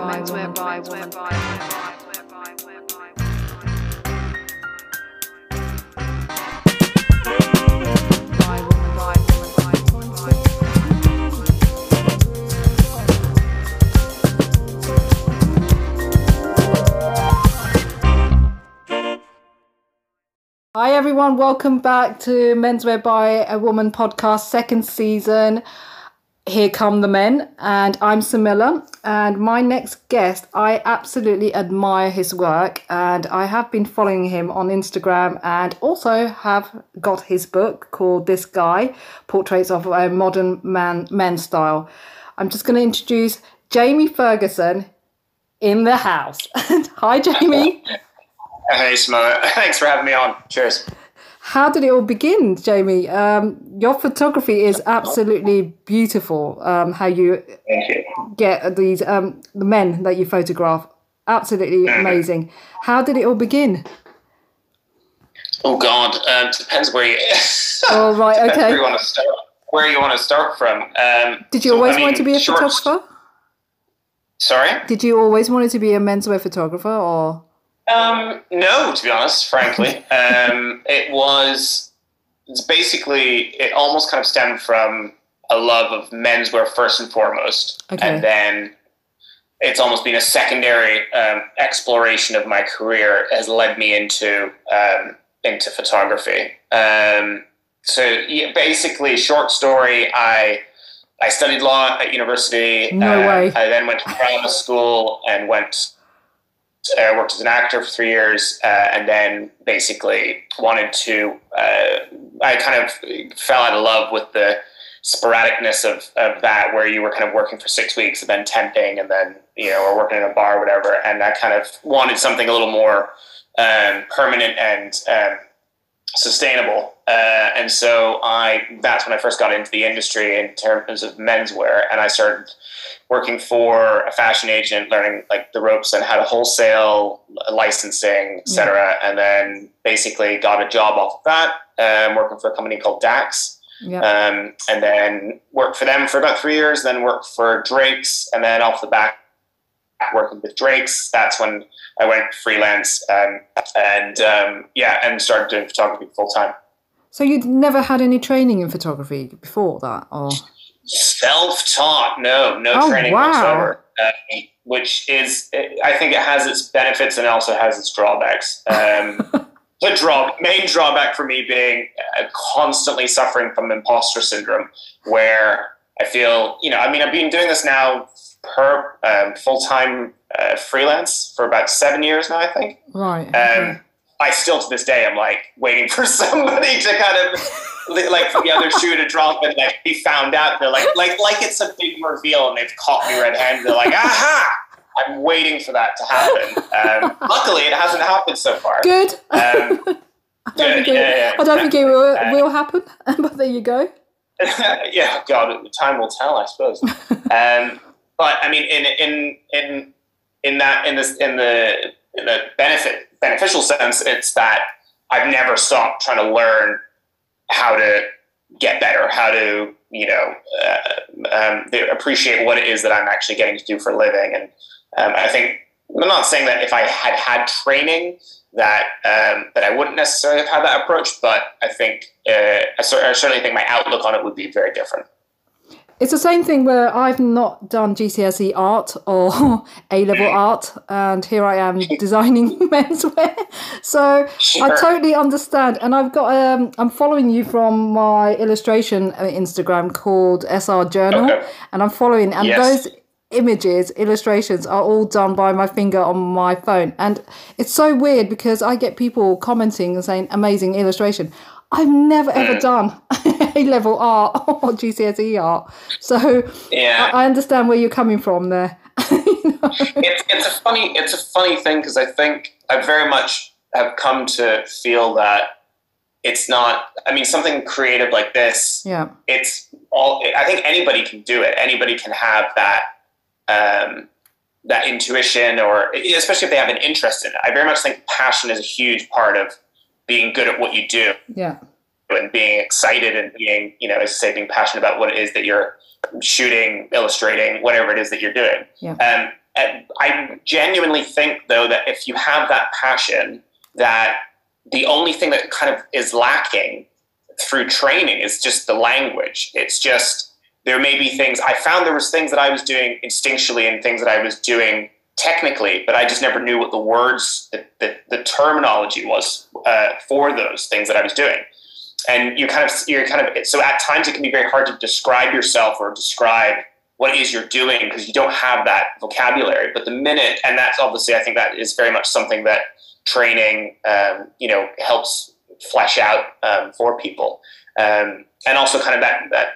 menswear by, menswear by. Hi everyone, welcome back to Menswear by a Woman podcast, second season. Here come the men, and I'm Samilla. And my next guest, I absolutely admire his work, and I have been following him on Instagram, and also have got his book called "This Guy: Portraits of a Modern Man Men Style." I'm just going to introduce Jamie Ferguson in the house. Hi, Jamie. Hey, Smo. Thanks for having me on. Cheers. How did it all begin, Jamie? Um, your photography is absolutely beautiful. Um, how you, you, get these um, the men that you photograph, absolutely mm-hmm. amazing. How did it all begin? Oh God, um, depends where you. oh right, okay. Where you want to start? Where you want to start from? Um, did you always so, want to be a short... photographer? Sorry. Did you always want to be a menswear photographer, or? Um, no, to be honest, frankly, um, it was. It's basically it almost kind of stemmed from a love of menswear first and foremost, okay. and then it's almost been a secondary um, exploration of my career has led me into um, into photography. Um, so yeah, basically, short story. I I studied law at university. No uh, way. I then went to drama school and went uh, worked as an actor for three years, uh, and then basically wanted to. Uh, I kind of fell out of love with the sporadicness of, of that, where you were kind of working for six weeks and then temping, and then you know, or working in a bar, or whatever. And I kind of wanted something a little more um, permanent and um, sustainable. Uh, and so I that's when I first got into the industry in terms of menswear, and I started working for a fashion agent, learning like the ropes and how to wholesale, licensing, etc. Yeah. And then basically got a job off of that, um, working for a company called Daks. Yeah. Um, and then worked for them for about three years, then worked for Drake's, and then off the back working with Drake's. That's when I went freelance um, and um, yeah, and started doing photography full time. So you'd never had any training in photography before that, or self-taught? No, no oh, training wow. whatsoever. Uh, which is, I think it has its benefits and also has its drawbacks. Um, the draw main drawback for me being uh, constantly suffering from imposter syndrome, where I feel, you know, I mean, I've been doing this now per um, full time uh, freelance for about seven years now, I think. Right. Um, I still to this day I'm like waiting for somebody to kind of like for the other shoe to drop and like be found out. They're like like like it's a big reveal and they've caught me red handed. They're like, aha! I'm waiting for that to happen. Um, luckily, it hasn't happened so far. Good. Um, I don't, think, it, yeah, yeah, I don't think it will, uh, will happen, but there you go. yeah, God, time will tell, I suppose. Um, but I mean, in in in in that in this in the in the benefit beneficial sense, it's that I've never stopped trying to learn how to get better, how to you know uh, um, appreciate what it is that I'm actually getting to do for a living. And um, I think I'm not saying that if I had had training that um, that I wouldn't necessarily have had that approach, but I think uh, I certainly think my outlook on it would be very different. It's the same thing where I've not done GCSE art or A level art, and here I am designing menswear. So sure. I totally understand. And I've got um, I'm following you from my illustration uh, Instagram called SR Journal, okay. and I'm following, and yes. those images, illustrations are all done by my finger on my phone. And it's so weird because I get people commenting and saying, amazing illustration. I've never ever mm. done A level art or GCSE art, so yeah. I, I understand where you're coming from there. you know? it's, it's a funny it's a funny thing because I think I very much have come to feel that it's not. I mean, something creative like this. Yeah, it's all. I think anybody can do it. Anybody can have that. Um, that intuition, or especially if they have an interest in it. I very much think passion is a huge part of being good at what you do. Yeah. And being excited and being, you know, as I say, being passionate about what it is that you're shooting, illustrating, whatever it is that you're doing. Yeah. Um, I genuinely think though that if you have that passion, that the only thing that kind of is lacking through training is just the language. It's just there may be things I found there was things that I was doing instinctually and things that I was doing technically, but I just never knew what the words, the, the, the terminology was uh, for those things that I was doing. And you kind of, you're kind of, so at times it can be very hard to describe yourself or describe what it is you're doing because you don't have that vocabulary. But the minute, and that's obviously, I think that is very much something that training, um, you know, helps flesh out um, for people. Um, and also kind of that, that,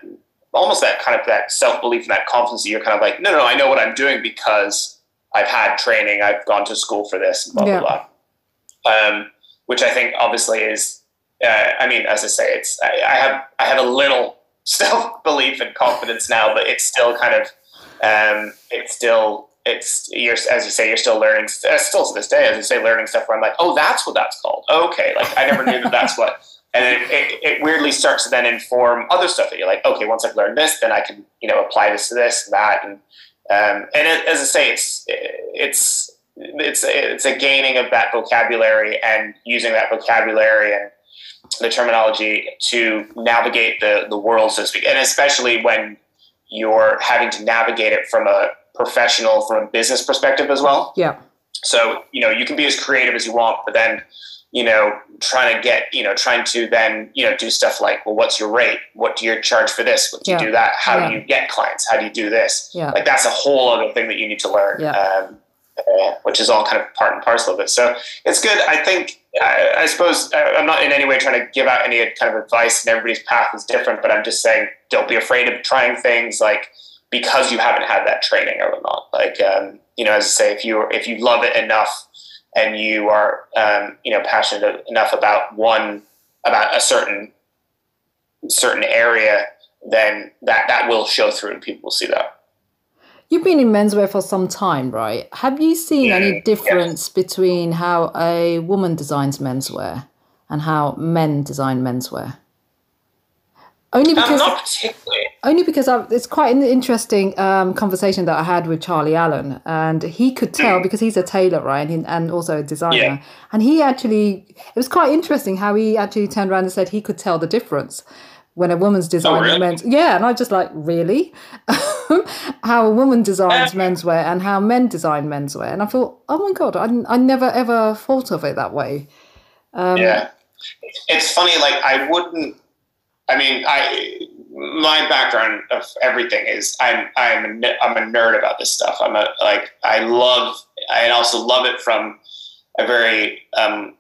almost that kind of that self-belief and that confidence that you're kind of like, no, no, no, I know what I'm doing because I've had training, I've gone to school for this, and blah, yeah. blah, blah. Um, which I think obviously is, uh, I mean, as I say, it's, I, I have, I have a little self-belief and confidence now, but it's still kind of, um, it's still, it's you're as you say you're still learning uh, still to this day as you say learning stuff where i'm like oh that's what that's called okay like i never knew that that's what and it, it, it, weirdly starts to then inform other stuff that you're like okay once i've learned this then i can you know apply this to this and that and um, and it, as i say it's it's it's it's a gaining of that vocabulary and using that vocabulary and the terminology to navigate the the world so to speak and especially when you're having to navigate it from a professional from a business perspective as well. Yeah. So, you know, you can be as creative as you want, but then, you know, trying to get, you know, trying to then, you know, do stuff like, well, what's your rate? What do you charge for this? What do you do that? How yeah. do you get clients? How do you do this? Yeah. Like that's a whole other thing that you need to learn. Yeah. Um, uh, which is all kind of part and parcel of it. So it's good. I think, I, I suppose uh, I'm not in any way trying to give out any kind of advice and everybody's path is different, but I'm just saying, don't be afraid of trying things like, because you haven't had that training or whatnot. Like, um, you know, as I say, if you if you love it enough and you are, um, you know, passionate enough about one about a certain certain area, then that that will show through, and people will see that. You've been in menswear for some time, right? Have you seen mm, any difference between how a woman designs menswear and how men design menswear? Only um, because um, not particularly. Only because I, it's quite an interesting um, conversation that I had with Charlie Allen, and he could tell because he's a tailor, right, and, and also a designer, yeah. and he actually it was quite interesting how he actually turned around and said he could tell the difference when a woman's designing oh, really? men's yeah and i just like really how a woman designs menswear and how men design menswear and i thought oh my god i, I never ever thought of it that way um, yeah it's funny like i wouldn't I mean, I my background of everything is I'm I'm a, I'm a nerd about this stuff. I'm a like I love I also love it from a very um,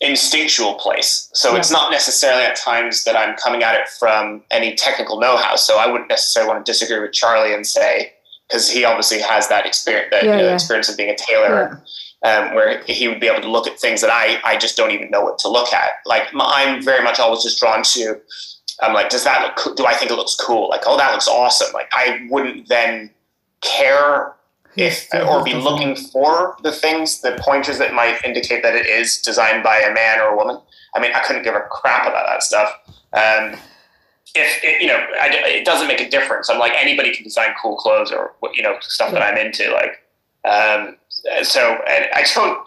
instinctual place. So yeah. it's not necessarily at times that I'm coming at it from any technical know-how. So I wouldn't necessarily want to disagree with Charlie and say because he obviously has that experience that yeah, yeah. experience of being a tailor. Um, where he would be able to look at things that I, I just don't even know what to look at. Like I'm very much always just drawn to, I'm like, does that look, cool? do I think it looks cool? Like, oh, that looks awesome. Like I wouldn't then care if, or be looking for the things, the pointers that might indicate that it is designed by a man or a woman. I mean, I couldn't give a crap about that stuff. Um, if it, you know, I, it doesn't make a difference. I'm like anybody can design cool clothes or you know stuff that I'm into. Like, um, so I don't.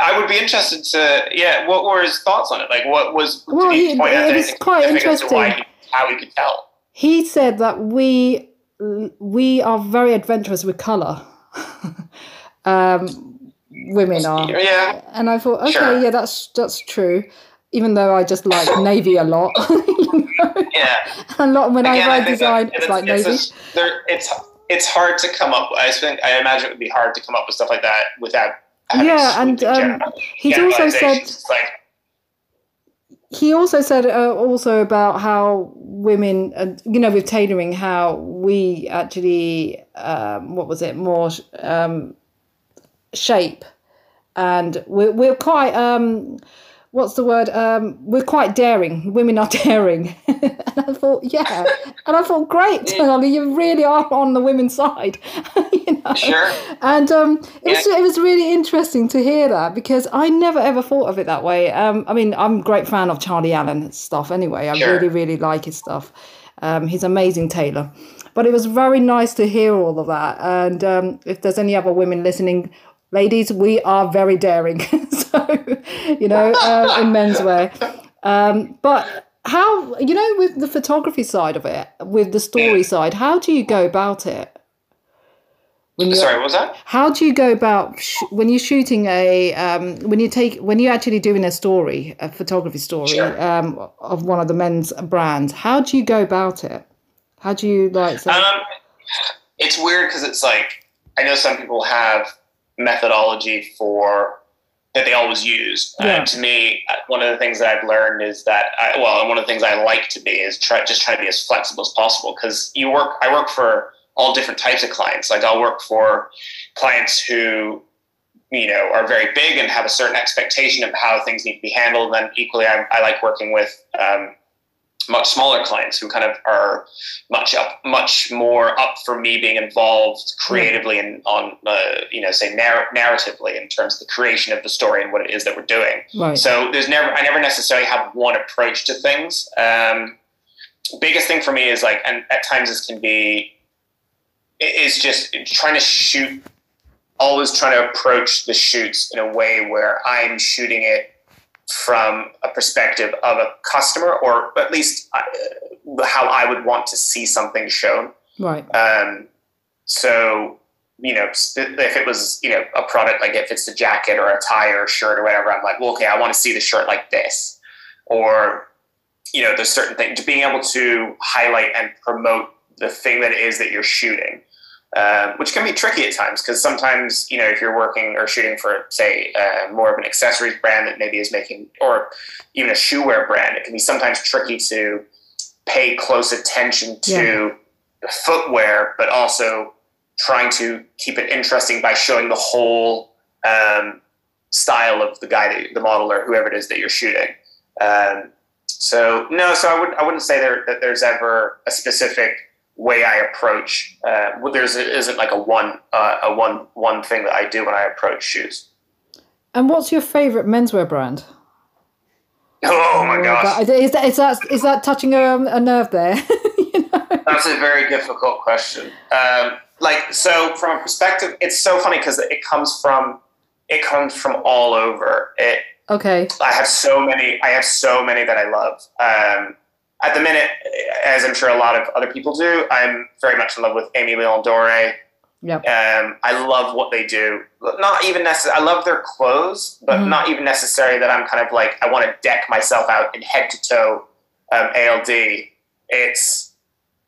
I would be interested to, yeah. What were his thoughts on it? Like, what was? Well, he, it was quite interesting. He, how he could tell. He said that we we are very adventurous with color. um, women are, yeah. And I thought, okay, sure. yeah, that's that's true. Even though I just like navy a lot. you know? Yeah. A lot when Again, I, I design, it's, it's, like it's navy. A, there, it's it's hard to come up. I think I imagine it would be hard to come up with stuff like that without yeah, and um, he's also said like, he also said uh, also about how women, uh, you know, with tailoring, how we actually, um, what was it, more um, shape, and we're we're quite um, what's the word? Um, we're quite daring. Women are daring. and I thought, yeah. And I thought, great, Tony, you really are on the women's side. you know? Sure. And um, it, yeah. was, it was really interesting to hear that because I never ever thought of it that way. Um, I mean, I'm a great fan of Charlie Allen stuff anyway. I sure. really, really like his stuff. Um, he's amazing tailor. But but it was very nice to hear all of that. And um, if there's any other women listening, ladies, we are very daring. so, you know, uh, in menswear. Um, but how, you know, with the photography side of it, with the story side, how do you go about it? Sorry, what was that? How do you go about sh- when you're shooting a um, when you take when you're actually doing a story, a photography story sure. um, of one of the men's brands? How do you go about it? How do you like? Say- um, it's weird because it's like I know some people have methodology for that they always use. Uh, yeah. Uh, to me, one of the things that I've learned is that I, well, one of the things I like to be is try just try to be as flexible as possible because you work. I work for all different types of clients. Like I'll work for clients who you know are very big and have a certain expectation of how things need to be handled. And then equally, I, I like working with um, much smaller clients who kind of are much up, much more up for me being involved creatively and on, uh, you know, say narr- narratively in terms of the creation of the story and what it is that we're doing. Right. So there's never, I never necessarily have one approach to things. Um, biggest thing for me is like, and at times this can be, is just trying to shoot, always trying to approach the shoots in a way where I'm shooting it from a perspective of a customer, or at least uh, how I would want to see something shown. Right. Um, so, you know, if it was, you know, a product like if it's a jacket or a tie or a shirt or whatever, I'm like, well, okay, I want to see the shirt like this. Or, you know, there's certain things, to being able to highlight and promote the thing that it is that you're shooting. Um, which can be tricky at times because sometimes you know if you're working or shooting for say uh, more of an accessories brand that maybe is making or even a shoe wear brand it can be sometimes tricky to pay close attention to yeah. footwear but also trying to keep it interesting by showing the whole um, style of the guy that, the model or whoever it is that you're shooting um, so no so i wouldn't i wouldn't say there that there's ever a specific way I approach. Uh, there's isn't like a one uh, a one one thing that I do when I approach shoes. And what's your favorite menswear brand? Oh my oh, gosh! Is that is that is that touching a, a nerve there? you know? That's a very difficult question. Um, like so, from a perspective, it's so funny because it comes from it comes from all over. It okay. I have so many. I have so many that I love. Um, at the minute, as I'm sure a lot of other people do, I'm very much in love with Aimé Leon Dore. Yep. Um, I love what they do. Not even necessarily, I love their clothes, but mm-hmm. not even necessarily that I'm kind of like, I want to deck myself out in head to toe um, ALD. It's,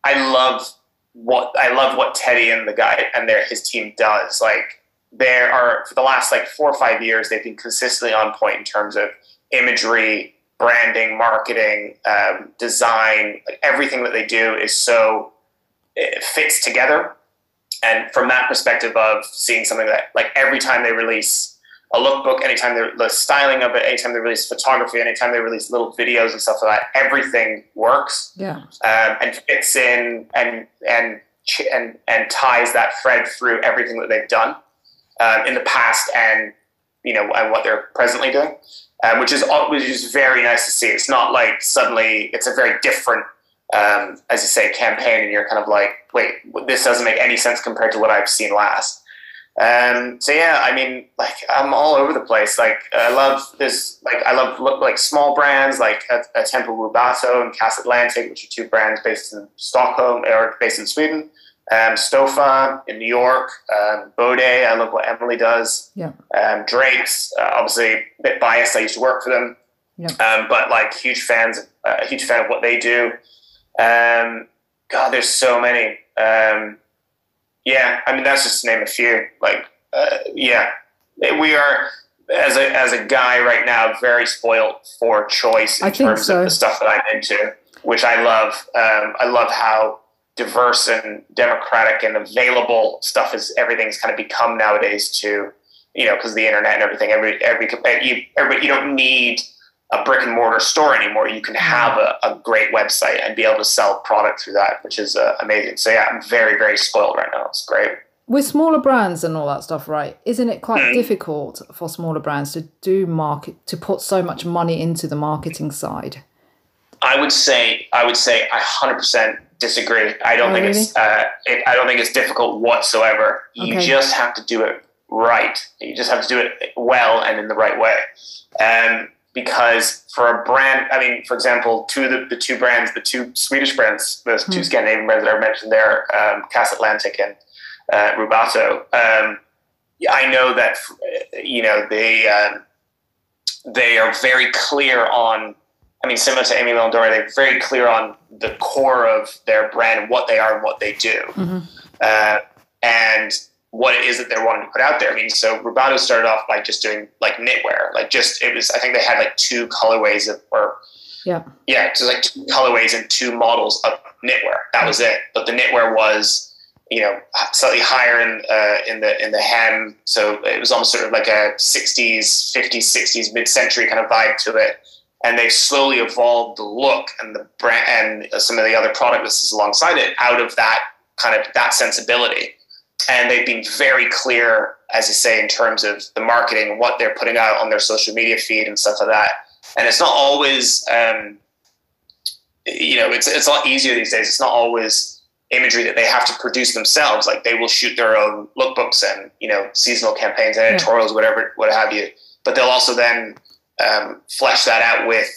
I love what, I love what Teddy and the guy and their, his team does. Like, there are, for the last like four or five years, they've been consistently on point in terms of imagery, branding, marketing, um, design, like everything that they do is so it fits together. And from that perspective of seeing something that like every time they release a lookbook, anytime they're the styling of it, anytime they release photography, anytime they release little videos and stuff like that, everything works. Yeah. Um, and fits in and and and and ties that thread through everything that they've done um, in the past and you know and what they're presently doing um, which is which is very nice to see. It's not like suddenly it's a very different, um, as you say, campaign, and you're kind of like, wait, this doesn't make any sense compared to what I've seen last. Um, so yeah, I mean, like I'm all over the place. Like I love this. Like I love like small brands like a, a Tempo Rubato and Cass Atlantic, which are two brands based in Stockholm or based in Sweden um, Stoffa in New York, um, Bode. I love what Emily does. Yeah. Um, Drake's uh, obviously a bit biased. I used to work for them. Yeah. Um, but like huge fans, uh, a huge fan of what they do. Um, God, there's so many. Um, yeah, I mean that's just to name a few. Like, uh, yeah, we are as a as a guy right now very spoiled for choice in I terms so. of the stuff that I'm into, which I love. I love how diverse and democratic and available stuff is everything's kind of become nowadays to you know because the internet and everything. Every every you everybody, you don't need a brick and mortar store anymore. You can have a, a great website and be able to sell product through that which is uh, amazing. So yeah i'm very very spoiled right now. It's great. With smaller brands and all that stuff right isn't it quite mm. difficult for smaller brands to do market to put so much money into the marketing side? I would say i would say 100% disagree. I don't Oh, think really? it's. Uh, it, I don't think it's difficult whatsoever. You Okay. just have to do it right. You just have to do it well and in the right way. Um, because for a brand, I mean, for example, two of the, the two brands, the two Swedish brands, the two Hmm. Scandinavian brands that I mentioned there, um, Cass Atlantic and uh, Rubato. Um, I know that you know they um, they are very clear on. I mean, similar to Aimé Leon Dore, they're very clear on the core of their brand and what they are and what they do, Mhm. uh, and what it is that they're wanting to put out there. I mean, so Rubato started off by just doing like knitwear, like just it was. I think they had like two colorways of or Yeah. yeah, just like two colorways and two models of knitwear. That was it. But the knitwear was, you know, slightly higher in uh, in the in the hem, so it was almost sort of like a '60s, '50s, '60s, mid-century kind of vibe to it. And they've slowly evolved the look and the brand and some of the other product lists alongside it out of that kind of that sensibility. And they've been very clear, as you say, in terms of the marketing and what they're putting out on their social media feed and stuff like that. And it's not always um, you know it's it's a lot easier these days. It's not always imagery that they have to produce themselves. Like they will shoot their own lookbooks and you know seasonal campaigns and editorials whatever what have you. But they'll also then um, flesh that out with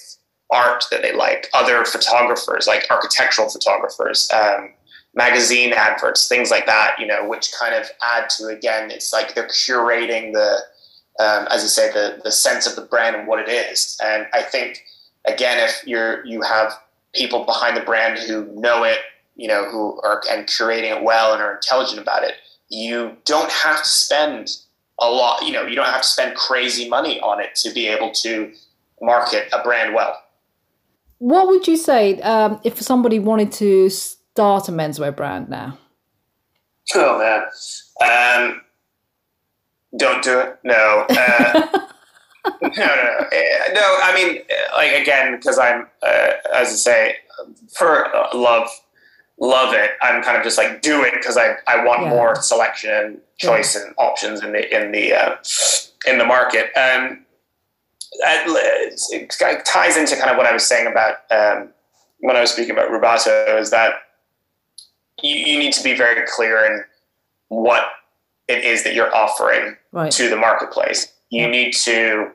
art that they like other photographers like architectural photographers um, magazine adverts things like that you know which kind of add to again it's like they're curating the um, as I say, the the sense of the brand and what it is. And I think again, if you're you have people behind the brand who know it, you know, who are and curating it well and are intelligent about it, you don't have to spend a lot. You know, you don't have to spend crazy money on it to be able to market a brand well. What would you say um, if somebody wanted to start a menswear brand now? Oh man. Um, don't do it. No. Uh, no, no, no. Eh, No, I mean, like again, because I'm, uh, as I say, for love, love it. I'm kind of just like do it because I, I want Yeah. more selection and choice and options in the in the uh, in the market. Um, that, it ties into kind of what I was saying about um, when I was speaking about Rubato is that you, you need to be very clear in what it is that you're offering Right. to the marketplace. You need to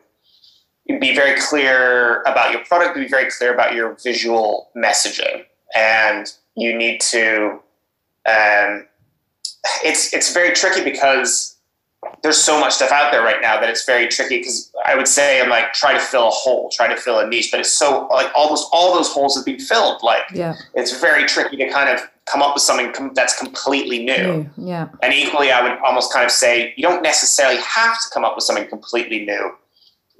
be very clear about your product, be very clear about your visual messaging, and you need to. Um, it's it's very tricky because there's so much stuff out there right now that it's very tricky. Because I would say I'm like try to fill a hole, try to fill a niche, but it's so like almost all those holes have been filled. Like Yeah. it's very tricky to kind of come up with something com- that's completely new. New. Yeah. And equally, I would almost kind of say you don't necessarily have to come up with something completely new.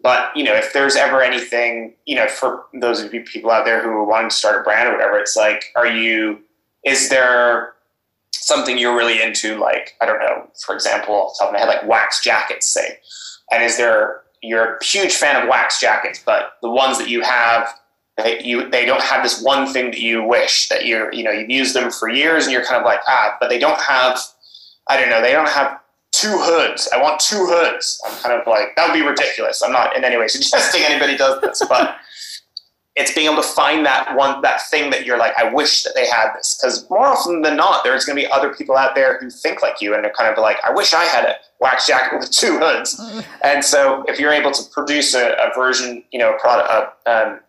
But you know, if there's ever anything, you know, for those of you people out there who are wanting to start a brand or whatever, it's like, are you? Is there something you're really into? Like, I don't know, for example, off the top of my head, like wax jackets, say. And is there? You're a huge fan of wax jackets, but the ones that you have, they, you they don't have this one thing that you wish that you're, you know, you've used them for years, and you're kind of like, ah, but they don't have I don't know. They don't have two hoods. I want two hoods. I'm kind of like that would be ridiculous. I'm not in any way suggesting anybody does this, but it's being able to find that one that thing that you're like, I wish that they had this. Because more often than not, there's going to be other people out there who think like you and they're kind of like, I wish I had a wax jacket with two hoods. And so if you're able to produce a, a version, you know, a product, uh, um,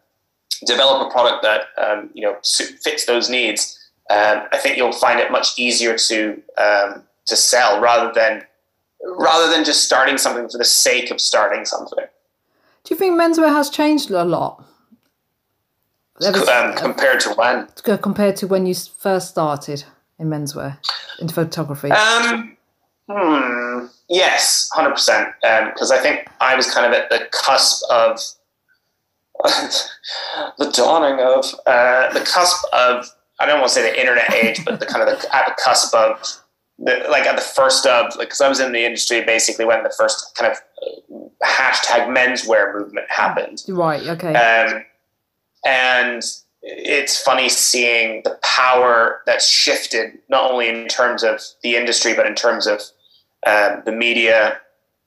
develop a product that um, you know fits those needs, um, I think you'll find it much easier to um, to sell rather than rather than just starting something for the sake of starting something. Do you think menswear has changed a lot? Um, compared to when, compared to when you first started in menswear, in photography? um, hmm, yes, hundred percent. Because I think I was kind of at the cusp of the dawning of uh, the cusp of I don't want to say the internet age, but the kind of the, at the cusp of the, like at the first of like because I was in the industry basically when the first kind of uh, hashtag menswear movement happened. right. Okay. Um, and it's funny seeing the power that's shifted, not only in terms of the industry, but in terms of um, the media,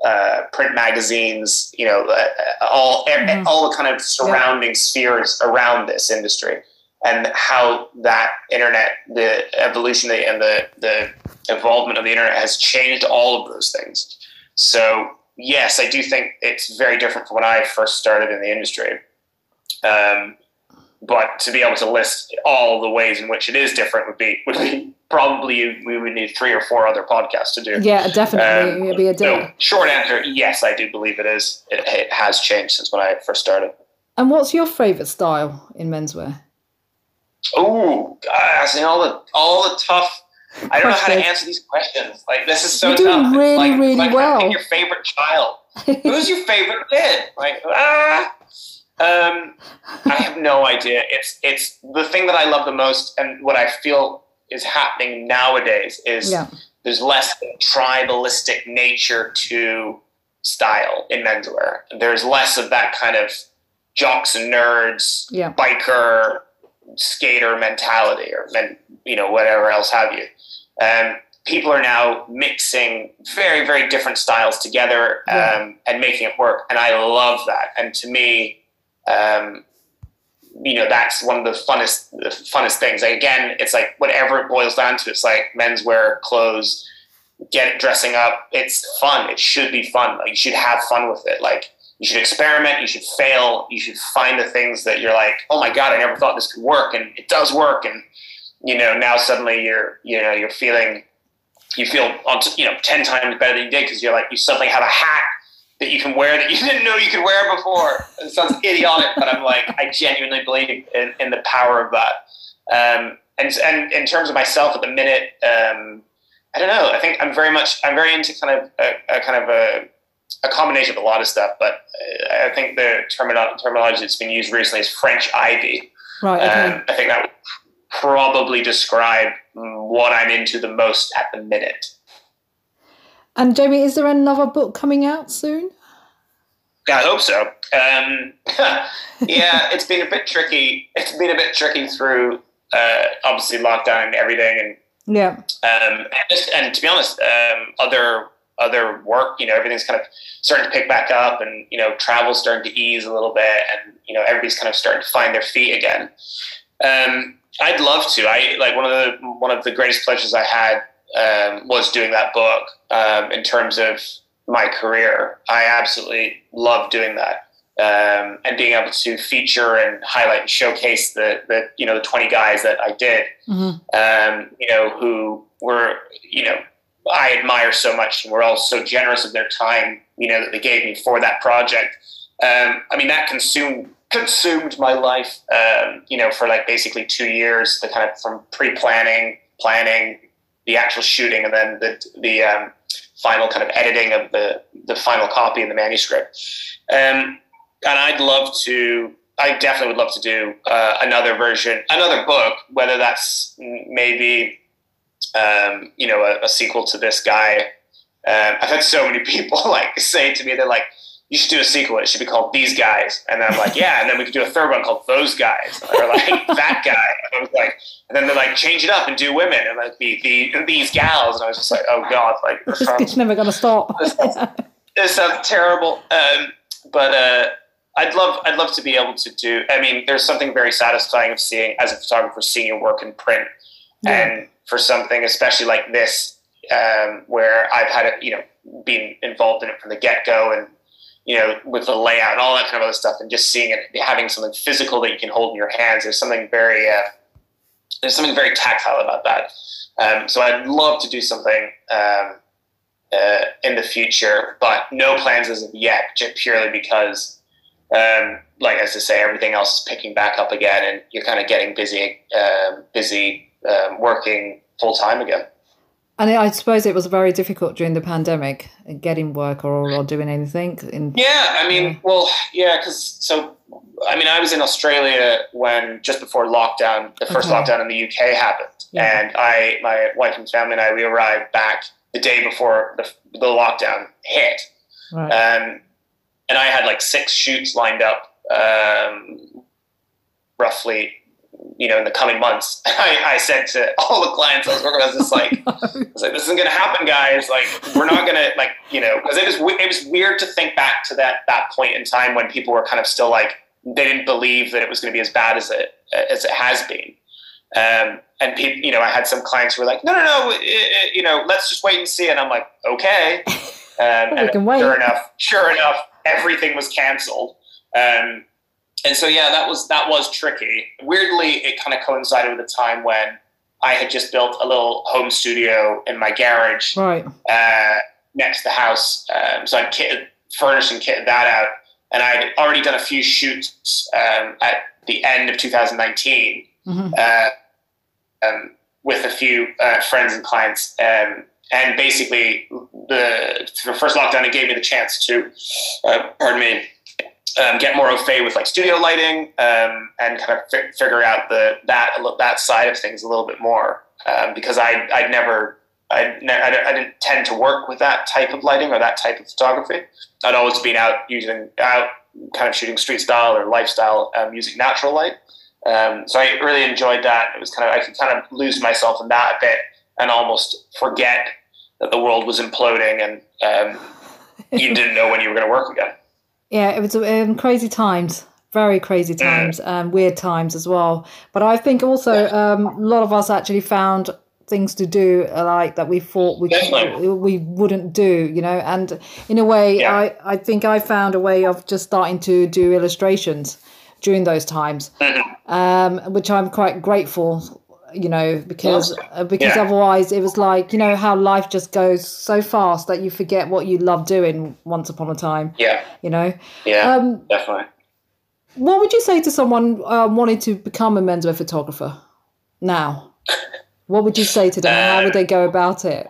uh, print magazines, you know, uh, all Mhm. all the kind of surrounding spheres around this industry. And how that internet, the evolution and the the involvement of the internet has changed all of those things. So yes, I do think it's very different from when I first started in the industry. Um, but to be able to list all the ways in which it is different would be would be probably we would need three or four other podcasts to do. Yeah, definitely. Um, It'd be a so short answer: yes, I do believe it is. It, it, has changed since when I first started. And what's your favorite style in menswear? Oh, asking all the all the tough. I don't know how to answer these questions. Like this is so You're doing tough. really, like, really like well. Your favorite child. Who's your favorite kid? Like ah. Um, I have no idea. It's it's the thing that I love the most, and what I feel is happening nowadays is Yeah. there's less tribalistic nature to style in menswear. There's less of that kind of jocks and nerds, Yeah. biker, skater mentality, or men, you know whatever else have you. Um, people are now mixing very very different styles together um, Yeah. and making it work, and I love that. And to me, um, you know that's one of the funnest the funnest things. Like, again, it's like whatever it boils down to. It's like menswear, clothes, get dressing up. It's fun. It should be fun. Like you should have fun with it. Like you should experiment. You should fail. You should find the things that you're like, oh my god, I never thought this could work, and it does work. And you know now suddenly you're you know you're feeling you feel you know ten times better than you did because you're like you suddenly have a hat that you can wear that you didn't know you could wear before. It sounds idiotic, but I'm like, I genuinely believe in, in the power of that. Um, and, and in terms of myself at the minute, um, I don't know. I think I'm very much, I'm very into kind of a, a kind of a, a combination of a lot of stuff, but uh, I think the termino- terminology that's been used recently is French ivy. Right. Okay. Um, I think that would probably describe what I'm into the most at the minute. and Jamie, is there another book coming out soon? I hope so. Um, yeah, it's been a bit tricky. It's been a bit tricky through uh, obviously lockdown and everything, and Yeah. um, and, just, and to be honest, um, other other work, you know, everything's kind of starting to pick back up, and you know, travel's starting to ease a little bit, and you know, everybody's kind of starting to find their feet again. Um, I'd love to. I like one of the one of the greatest pleasures I had um, was doing that book. Um, in terms of my career, I absolutely love doing that. Um, and being able to feature and highlight and showcase the, the you know the 20 guys that I did hmm um, you know, who were, you know, I admire so much and were all so generous of their time, you know, that they gave me for that project. Um, I mean, that consumed consumed my life, um, you know, for like basically two years. The kind of from pre-planning, planning, the actual shooting, and then the the um, final kind of editing of the the final copy and the manuscript. Um, and I'd love to I definitely would love to do uh, another version, another book, whether that's maybe um, you know a, a, sequel to this guy. Um, I've had so many people like say to me, they're like, "You should do a sequel. It should be called These Guys." And I'm like, "Yeah." And then we could do a third one called Those Guys, or like that guy. And I was like, and then they're like, "Change it up and do women," and like be the these gals. And I was just like, "Oh God!" Like this It's, sounds, it's never going to stop. this sounds, this sounds terrible. Um, but uh, I'd love I'd love to be able to do. I mean, there's something very satisfying of seeing as a photographer seeing your work in print, Yeah. and for something especially like this, um, where I've had it, you know, been involved in it from the get go, and you know, with the layout and all that kind of other stuff, and just seeing it, having something physical that you can hold in your hands. There's something very uh, there's something very tactile about that. Um, so I'd love to do something. Um, uh, in the future, but no plans as of yet, just purely because um, like as I say, everything else is picking back up again, and you're kind of getting busy, um, busy um, working full time again. And I suppose it was very difficult during the pandemic getting work or, or doing anything. In, Yeah, I mean, Yeah. well, yeah, because so I mean, I was in Australia when just before lockdown, the first Okay. lockdown in the UK happened, Yeah. and I, my wife and family and I, we arrived back the day before the, the lockdown hit. right. Um, and I had like six shoots lined up, um, roughly, you know, in the coming months. I, I said to all the clients I was working with, I was just like, I was like, this isn't going to happen, guys. Like, we're not going to, like, you know, because it was, it was weird to think back to that, that point in time when people were kind of still like they didn't believe that it was going to be as bad as it as it has been. Um, and people, you know, I had some clients who were like, "No, no, no, it, it, you know, let's just wait and see." And I'm like, "Okay." Um, and sure enough, sure enough, everything was canceled. Um, and so, yeah, that was that was tricky. Weirdly, it kind of coincided with a time when I had just built a little home studio in my garage, right uh, next to the house. Um, so I kitted, furnished and kitted that out, and I'd already done a few shoots um, at the end of 2019 mm-hmm. uh, um, with a few uh, friends and clients. Um, and basically, the, the first lockdown, it gave me the chance to, uh, pardon me, um, get more au fait with like studio lighting um, and kind of fi- figure out the that that side of things a little bit more um, because I I'd never I, I, didn't tend to work with that type of lighting or that type of photography. I'd always been out using out kind of shooting street style or lifestyle um, using natural light. Um, so I really enjoyed that. It was kind of I could kind of lose myself in that a bit and almost forget that the world was imploding and um, you didn't know when you were going to work again. Yeah, it was um, crazy times, very crazy times, and um, weird times as well. But I think also um, a lot of us actually found things to do uh, like that we thought we we wouldn't do you know and in a way yeah. i i think i found a way of just starting to do illustrations during those times mm-hmm. um, which i'm quite grateful you know, because uh, because yeah. otherwise it was like you know how life just goes so fast that you forget what you love doing once upon a time. Yeah, you know. Yeah, um, definitely. What would you say to someone um, wanting to become a menswear photographer now? what would you say to them? Uh, how would they go about it?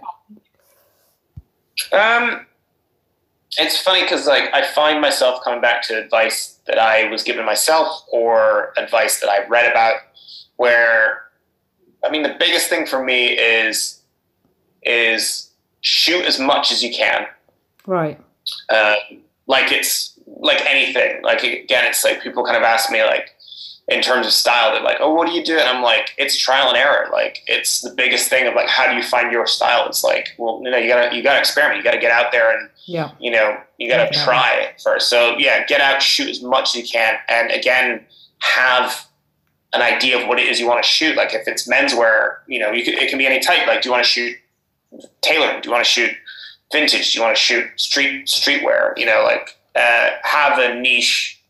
Um, it's funny because like I find myself coming back to advice that I was given myself or advice that I read about, where I mean, the biggest thing for me is is shoot as much as you can. Right. Uh, like it's like anything. Like again, it's like people kind of ask me like in terms of style. They're like, "Oh, what do you do?" And I'm like, "It's trial and error. Like it's the biggest thing of like how do you find your style? It's like, well, you know, you gotta you gotta experiment. You gotta get out there and yeah, you know, you gotta yeah, try it first. So yeah, get out, shoot as much as you can, and again, have an idea of what it is you want to shoot. Like if it's menswear, you know, you could, it can be any type. Like, do you want to shoot tailoring? Do you want to shoot vintage? Do you want to shoot street streetwear? You know, like uh, have a niche.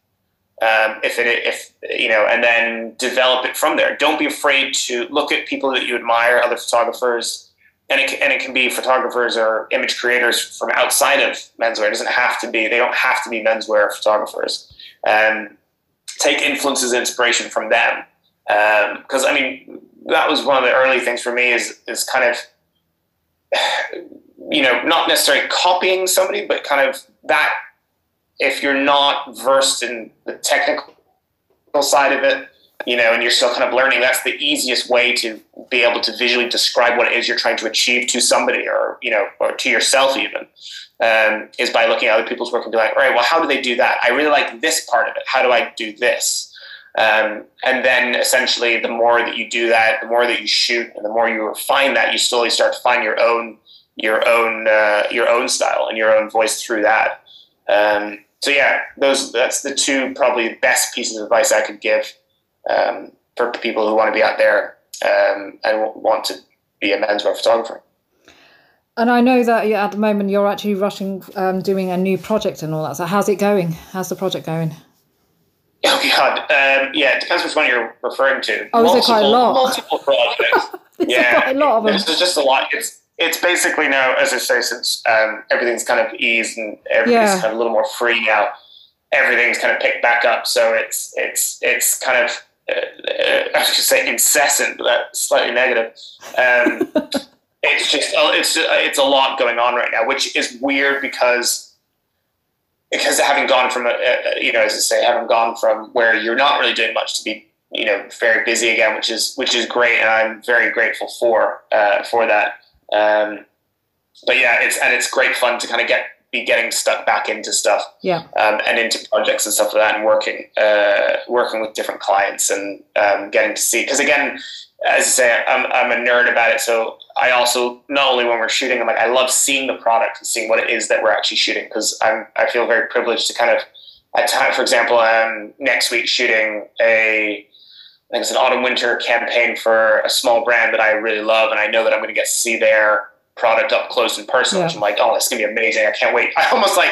Um, if it if you know, and then develop it from there. Don't be afraid to look at people that you admire, other photographers, and it and it can be photographers or image creators from outside of menswear. It doesn't have to be. They don't have to be menswear photographers. Um, take influences, and inspiration from them because um, I mean that was one of the early things for me is is kind of you know not necessarily copying somebody, but kind of that if you're not versed in the technical side of it, you know, and you're still kind of learning, that's the easiest way to be able to visually describe what it is you're trying to achieve to somebody or, you know, or to yourself even, um, is by looking at other people's work and be like, all right, well, how do they do that? I really like this part of it. How do I do this? Um, and then essentially, the more that you do that, the more that you shoot, and the more you refine that, you slowly start to find your own your own uh, your own style and your own voice through that. Um, so yeah, those that's the two probably best pieces of advice I could give um, for people who want to be out there um, and want to be a menswear photographer. And I know that at the moment you're actually rushing, um, doing a new project and all that. So how's it going? How's the project going? Oh God, um, yeah, it depends which one you're referring to. Oh, multiple, is quite a lot? Multiple projects. yeah, quite a lot of them. There's just a lot. It's it's basically now, as I say, since um, everything's kind of eased and everything's yeah. kind of a little more free now, everything's kind of picked back up. So it's it's it's kind of uh, uh I should say incessant, but that's slightly negative. Um, it's just it's it's a lot going on right now, which is weird because because having gone from a, you know as I say having gone from where you're not really doing much to be you know very busy again which is which is great and I'm very grateful for uh, for that um, but yeah it's and it's great fun to kind of get be getting stuck back into stuff yeah um, and into projects and stuff like that and working uh, working with different clients and um, getting to see because again as I say, I'm, I'm a nerd about it. So I also, not only when we're shooting, I'm like, I love seeing the product and seeing what it is that we're actually shooting because I'm, I feel very privileged to kind of at time, for example, I'm next week shooting a I think it's an autumn winter campaign for a small brand that I really love, and I know that I'm going to get to see their product up close and personal. Yeah. Which I'm like, oh, this is going to be amazing. I can't wait. I almost like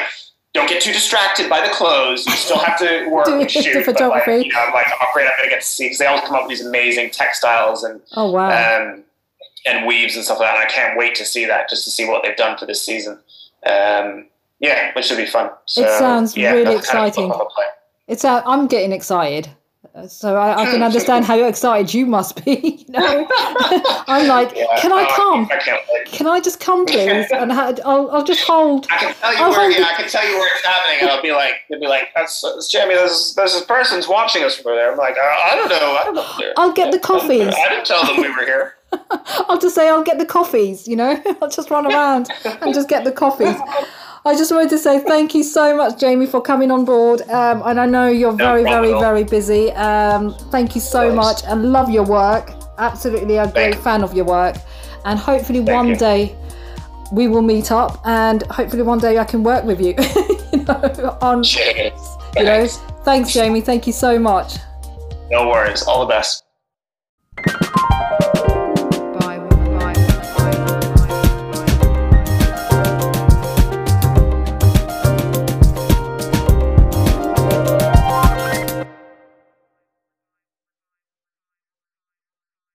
don't get too distracted by the clothes. You still have to work Do and shoot. But like, you know, I'm like, oh, great, I'm going to get to see because they always come up with these amazing textiles and Oh wow. um, and weaves and stuff like that. And I can't wait to see that, just to see what they've done for this season. Um, yeah, which should be fun. So, sounds yeah, really that's kind of exciting. on the plan. It's uh, I'm getting excited. Uh, So I, I can understand how excited you must be. You know, I'm like, Yeah, can I uh, come? I can't wait. Can I just come, please? And I'll, I'll just hold. I can tell you I'll where. Yeah, I can tell you where it's happening, and I'll be like, they'll be like, "That's, that's Jamie. There's there's this person's watching us from there." I'm like, "Uh, I don't know. I don't know. I'll get the coffees. I didn't tell them we were here. I'll just say I'll get the coffees. You know, I'll just run around and just get the coffees. I just wanted to say thank you so much, Jamie, for coming on board. Um, and I know you're very, very, very busy. Um, thank you so Of much and love your work. Absolutely a great you. fan of your work. And hopefully one you. day we will meet up and hopefully one day I can work with you. you know, on Cheers. you know. Thanks. Thanks, Jamie. Thank you so much. No worries. All the best.